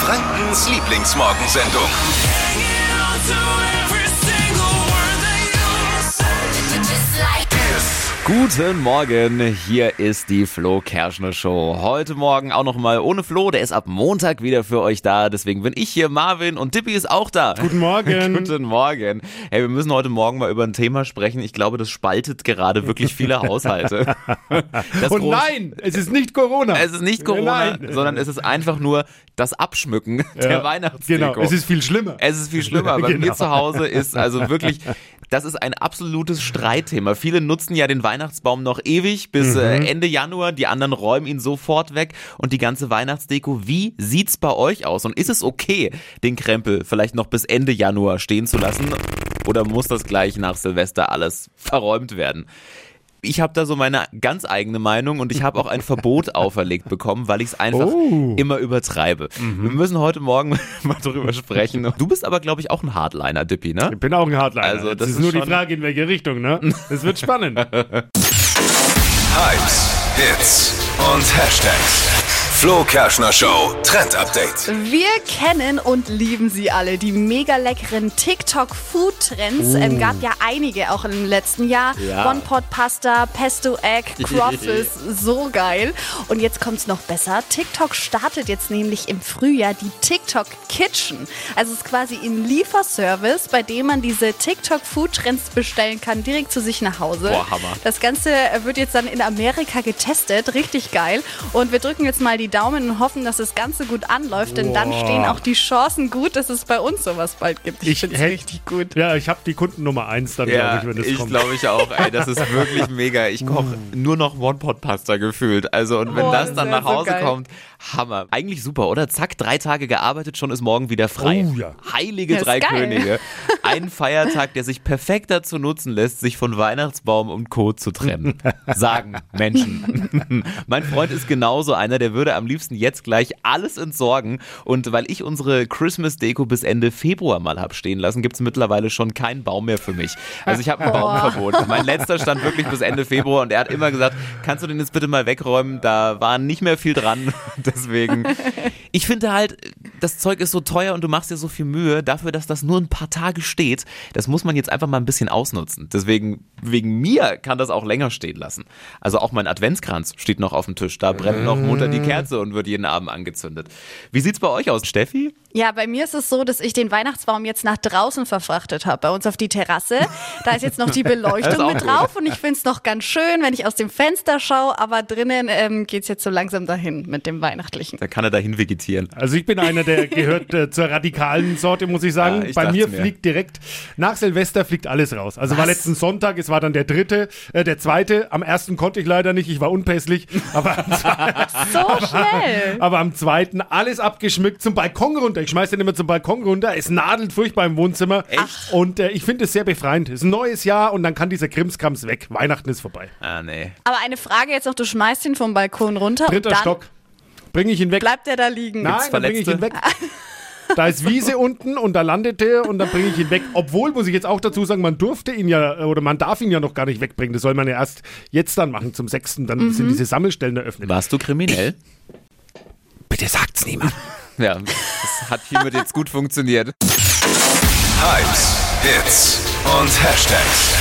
Frankens Lieblingsmorgensendung. Guten Morgen, hier ist die Flo Kerschner Show. Heute Morgen auch noch mal ohne Flo, der ist ab Montag wieder für euch da. Deswegen bin ich hier, Marvin und Tippi ist auch da. Guten Morgen. Guten Morgen. Hey, wir müssen heute Morgen mal über ein Thema sprechen. Ich glaube, das spaltet gerade wirklich viele Haushalte. Das Und Groß- nein, es ist nicht Corona. Es ist nicht Corona, Nein. sondern es ist einfach nur das Abschmücken der Ja, Weihnachtsdeko. Genau, es ist viel schlimmer. Es ist viel schlimmer. Bei mir Genau. zu Hause ist also wirklich, das ist ein absolutes Streitthema. Viele nutzen ja den Weihnachtsbaum noch ewig bis Mhm. äh, Ende Januar. Die anderen räumen ihn sofort weg und die ganze Weihnachtsdeko. Wie sieht's bei euch aus? Und ist es okay, den Krempel vielleicht noch bis Ende Januar stehen zu lassen? Oder muss das gleich nach Silvester alles verräumt werden? Ich habe da so meine ganz eigene Meinung und ich habe auch ein Verbot auferlegt bekommen, weil ich es einfach Oh. immer übertreibe. Wir müssen heute Morgen mal darüber sprechen. Du bist aber, glaube ich, auch ein Hardliner, Dippy, ne? Ich bin auch ein Hardliner. Also, das ist ist nur die Frage, in welche Richtung, ne? Es wird spannend. Hypes, Hits und Hashtags. Flo Kerschner Show Trend Update. Wir kennen und lieben sie alle, die mega leckeren TikTok-Food-Trends. Ähm, gab ja einige auch im letzten Jahr. Ja. One-Pot-Pasta, Pesto-Egg, Croffles, so geil. Und jetzt kommt's noch besser. TikTok startet jetzt nämlich im Frühjahr die TikTok Kitchen. Also es ist quasi ein Lieferservice, bei dem man diese TikTok-Food-Trends bestellen kann, direkt zu sich nach Hause. Boah, Hammer. Das Ganze wird jetzt dann in Amerika getestet, richtig geil. Und wir drücken jetzt mal die Daumen und hoffen, dass das Ganze gut anläuft, denn dann Boah. stehen auch die Chancen gut, dass es bei uns sowas bald gibt. Ich, Ich finde es hätt- richtig gut. Ja, ich habe die Kundennummer eins dann, glaube ich, wenn das ich kommt. glaube ich auch. Ey, das ist wirklich mega. Ich koche nur noch One-Pot-Pasta gefühlt. Also und wenn Oh, das das dann nach so Hause geil. kommt, Hammer. Eigentlich super, oder? Zack, drei Tage gearbeitet, schon ist morgen wieder frei. Oh, ja. Heilige Ja, ist drei geil. Könige. Ein Feiertag, der sich perfekt dazu nutzen lässt, sich von Weihnachtsbaum und Co. zu trennen. Sagen Menschen. mein Freund ist genauso einer, der würde am liebsten jetzt gleich alles entsorgen. Und weil ich unsere Christmas-Deko bis Ende Februar mal hab stehen lassen, gibt es mittlerweile schon keinen Baum mehr für mich. Also ich habe ein Baumverbot. Mein letzter stand wirklich bis Ende Februar und er hat immer gesagt, kannst du den jetzt bitte mal wegräumen? Da war nicht mehr viel dran. Deswegen, ich finde halt, das Zeug ist so teuer und du machst dir so viel Mühe dafür, dass das nur ein paar Tage steht. Das muss man jetzt einfach mal ein bisschen ausnutzen. Deswegen, wegen mir kann das auch länger stehen lassen. Also auch mein Adventskranz steht noch auf dem Tisch. Da brennt noch munter die Kerze und wird jeden Abend angezündet. Wie sieht's bei euch aus, Steffi? Ja, bei mir ist es so, dass ich den Weihnachtsbaum jetzt nach draußen verfrachtet habe, bei uns auf die Terrasse. Da ist jetzt noch die Beleuchtung mit gut. drauf und ich finde es noch ganz schön, wenn ich aus dem Fenster schaue, aber drinnen ähm, geht es jetzt so langsam dahin mit dem Weihnachtlichen. Da kann er dahin vegetieren. Also ich bin einer, der gehört äh, zur radikalen Sorte, muss ich sagen. Ja, ich Bei mir mir. fliegt direkt, nach Silvester fliegt alles raus. Also war Was? letzten Sonntag, es war dann der dritte, äh, der zweite. Am ersten konnte ich leider nicht, ich war unpässlich. Aber am, zwe- So schnell. aber am zweiten alles abgeschmückt zum Balkon runter. Ich schmeiß den immer zum Balkon runter. Es nadelt furchtbar im Wohnzimmer. Echt? Und äh, ich finde es sehr befreiend. Es ist ein neues Jahr und dann kann dieser Krimskrams weg. Weihnachten ist vorbei. Ah, nee. Aber eine Frage jetzt noch, du schmeißt ihn vom Balkon runter Dritter und dann Stock. Bringe ich ihn weg. bleibt er da liegen. Nein, dann bringe ich ihn weg. Da ist Wiese unten und da landet er und dann bringe ich ihn weg. Obwohl, muss ich jetzt auch dazu sagen, man durfte ihn ja oder man darf ihn ja noch gar nicht wegbringen. Das soll man ja erst jetzt dann machen, zum 6. Dann Mhm. sind diese Sammelstellen eröffnet. Warst du kriminell? Bitte sagt's niemand. Ja, das hat hiermit jetzt gut funktioniert. Hypes, Hits und Hashtags.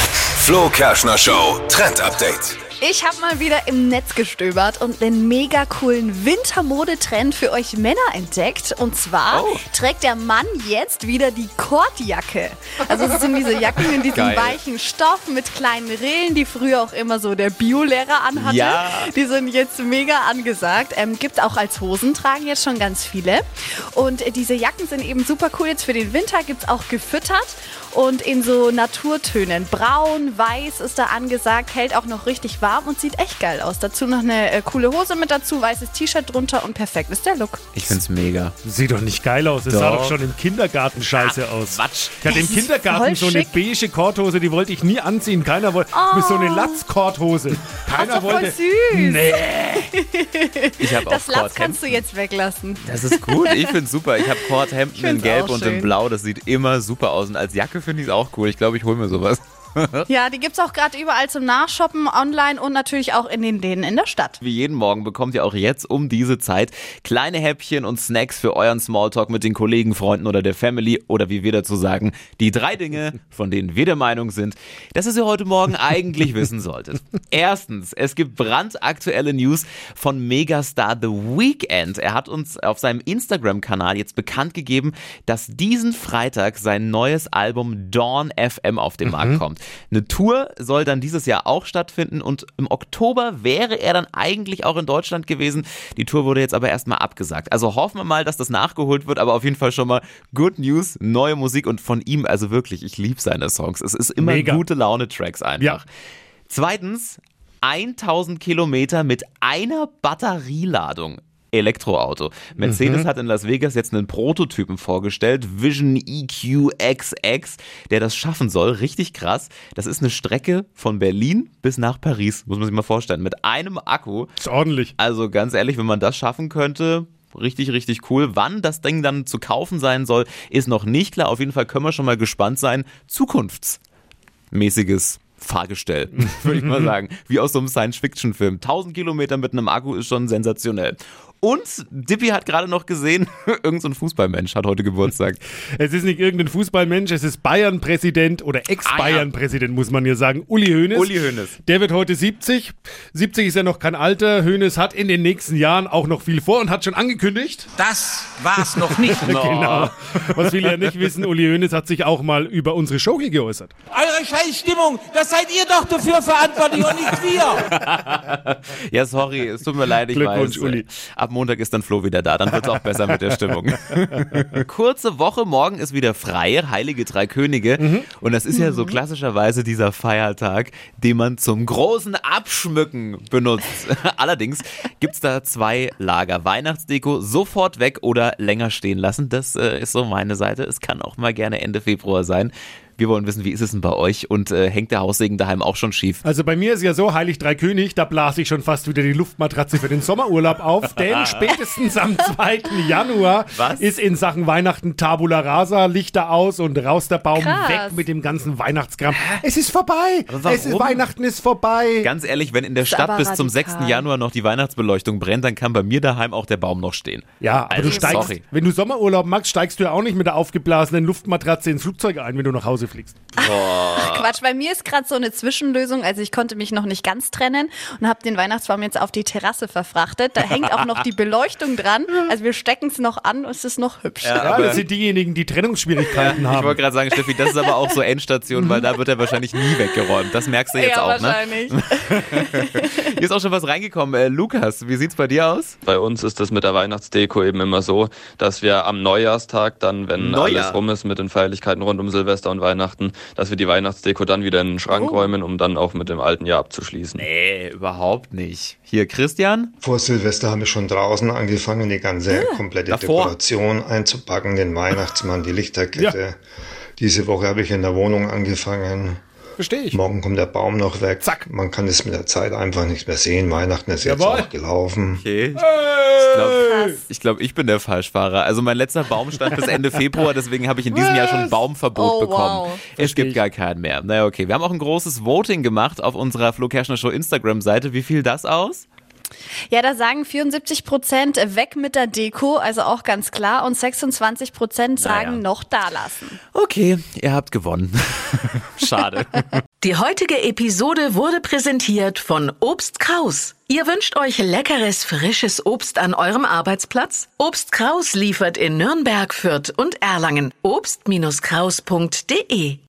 Flo Kerschner Show Trend Update. Ich habe mal wieder im Netz gestöbert und einen mega coolen Wintermodetrend für euch Männer entdeckt. Und zwar Oh. trägt der Mann jetzt wieder die Kordjacke. Also es sind diese Jacken in diesem Geil. weichen Stoff mit kleinen Rillen, die früher auch immer so der Biolehrer anhatte. Ja. Die sind jetzt mega angesagt. Ähm, gibt auch als Hosen tragen jetzt schon ganz viele. Und diese Jacken sind eben super cool. Jetzt für den Winter gibt es auch gefüttert und in so Naturtönen. Braun, weiß ist da angesagt, hält auch noch richtig warm und sieht echt geil aus. Dazu noch eine äh, coole Hose mit dazu, weißes T-Shirt drunter und perfekt ist der Look. Ich find's mega. Sieht doch nicht geil aus. Das sah Doch. schon im Kindergarten scheiße aus. Quatsch. Ich hatte im Das ist Kindergarten voll so eine beige Korthose, die wollte ich nie anziehen. Keiner wollte. Mit so eine Latz-Korthose. Keiner Ach, doch voll wollte. süß. Nee. Ich habe auch Das Latz Kordhemden. kannst du jetzt weglassen. Das ist gut, ich find's super. Ich habe Kordhemden in Gelb auch und in. Blau. Das sieht immer super aus. Und als Jacke finde ich es auch cool. Ich glaube, ich hole mir sowas. Ja, die gibt's auch gerade überall zum Nachshoppen, online und natürlich auch in den Läden in der Stadt. Wie jeden Morgen bekommt ihr auch jetzt um diese Zeit kleine Häppchen und Snacks für euren Smalltalk mit den Kollegen, Freunden oder der Family oder wie wir dazu sagen, die drei Dinge, von denen wir der Meinung sind, dass ihr sie heute Morgen eigentlich wissen solltet. Erstens, es gibt brandaktuelle News von Megastar The Weeknd. Er hat uns auf seinem Instagram-Kanal jetzt bekannt gegeben, dass diesen Freitag sein neues Album Dawn FM auf den Markt kommt. Eine Tour soll dann dieses Jahr auch stattfinden und im Oktober wäre er dann eigentlich auch in Deutschland gewesen. Die Tour wurde jetzt aber erstmal abgesagt. Also hoffen wir mal, dass das nachgeholt wird, aber auf jeden Fall schon mal Good News, neue Musik und von ihm, also wirklich, ich liebe seine Songs. Es ist immer Mega. gute Laune-Tracks einfach. Ja. Zweitens, 1000 Kilometer mit einer Batterieladung. Elektroauto. Mercedes hat in Las Vegas jetzt einen Prototypen vorgestellt, Vision EQXX, der das schaffen soll. Richtig krass. Das ist eine Strecke von Berlin bis nach Paris, muss man sich mal vorstellen. Mit einem Akku. Ist ordentlich. Also ganz ehrlich, wenn man das schaffen könnte, richtig, richtig cool. Wann das Ding dann zu kaufen sein soll, ist noch nicht klar. Auf jeden Fall können wir schon mal gespannt sein. Zukunftsmäßiges Fahrgestell, würde ich mal sagen. Wie aus so einem Science-Fiction-Film. 1000 Kilometer mit einem Akku ist schon sensationell. Und Dippy hat gerade noch gesehen, irgendein so ein Fußballmensch hat heute Geburtstag. Es ist nicht irgendein Fußballmensch, es ist Bayern-Präsident oder Ex-Bayern-Präsident, muss man hier sagen. Uli Hoeneß. Uli Hoeneß. Der wird heute 70. 70 ist ja noch kein Alter. Hoeneß hat in den nächsten Jahren auch noch viel vor und hat schon angekündigt, Das war's noch nicht. genau. Was viele ja nicht wissen, Uli Hoeneß hat sich auch mal über unsere Show hier geäußert. Eure Scheißstimmung, das seid ihr doch dafür verantwortlich und nicht wir. Ja, sorry, es tut mir leid, ich Glückwunsch, weiß. Uli. Ab Montag ist dann Flo wieder da, dann wird's auch besser mit der Stimmung. Kurze Woche, morgen ist wieder frei, Heilige Drei Könige. Mhm. Und das ist ja so klassischerweise dieser Feiertag, den man zum großen Abschmücken benutzt. Allerdings gibt's da zwei Lager. Weihnachtsdeko sofort weg oder länger stehen lassen. Das äh, ist so meine Seite. Es kann auch mal gerne Ende Februar sein. Wir wollen wissen, wie ist es denn bei euch und äh, hängt der Haussegen daheim auch schon schief? Also bei mir ist ja so, Heilig Drei König, da blase ich schon fast wieder die Luftmatratze für den Sommerurlaub auf, denn spätestens am 2. Januar Was? ist in Sachen Weihnachten Tabula Rasa, Lichter aus und raus der Baum, Krass. weg mit dem ganzen Weihnachtskram. Es ist vorbei. Es ist? Weihnachten ist vorbei. Ganz ehrlich, wenn in der Stadt bis zum radikal. 6. Januar noch die Weihnachtsbeleuchtung brennt, dann kann bei mir daheim auch der Baum noch stehen. Ja, aber Also, du steigst, sorry. wenn du Sommerurlaub machst, steigst du ja auch nicht mit der aufgeblasenen Luftmatratze ins Flugzeug ein, wenn du nach Hause fliegst. Quatsch, bei mir ist gerade so eine Zwischenlösung. Also ich konnte mich noch nicht ganz trennen und habe den Weihnachtsbaum jetzt auf die Terrasse verfrachtet. Da hängt auch noch die Beleuchtung dran. Also wir stecken es noch an und es ist noch hübsch. Ja, aber- das sind diejenigen, die Trennungsschwierigkeiten Ich haben. wollte gerade sagen, Steffi, das ist aber auch so Endstation, weil da wird er wahrscheinlich nie weggeräumt. Das merkst du jetzt ja, auch, ne? wahrscheinlich. Hier ist auch schon was reingekommen. Äh, Lukas, wie sieht's bei dir aus? Bei uns ist es mit der Weihnachtsdeko eben immer so, dass wir am Neujahrstag dann, wenn Neujahr. alles rum ist mit den Feierlichkeiten rund um Silvester und Weihnachten, dass wir die Weihnachtsdeko dann wieder in den Schrank räumen, um dann auch mit dem alten Jahr abzuschließen. Nee, überhaupt nicht. Hier, Christian? Vor Silvester haben wir schon draußen angefangen, die ganze komplette davor. Dekoration einzupacken, den Weihnachtsmann, die Lichterkette. Diese Woche habe ich in der Wohnung angefangen. Verstehe ich. Morgen kommt der Baum noch weg. Zack. Man kann es mit der Zeit einfach nicht mehr sehen. Weihnachten ist jetzt Jawohl. auch gelaufen. Okay. Ich glaube, ich, glaub, ich bin der Falschfahrer. Also mein letzter Baum stand bis Ende Februar, deswegen habe ich in diesem Jahr schon ein Baumverbot Oh, bekommen. wow. Es gibt gar keinen mehr. Na okay. Wir haben auch ein großes Voting gemacht auf unserer Flo Kerschner Show Instagram-Seite. Wie fiel das aus? Ja, da sagen 74 Prozent weg mit der Deko, also auch ganz klar. Und 26 Prozent sagen Naja. noch da lassen. Okay, ihr habt gewonnen. Schade. Die heutige Episode wurde präsentiert von Obst Kraus. Ihr wünscht euch leckeres, frisches Obst an eurem Arbeitsplatz? Obst Kraus liefert in Nürnberg, Fürth und Erlangen. Obst-Kraus.de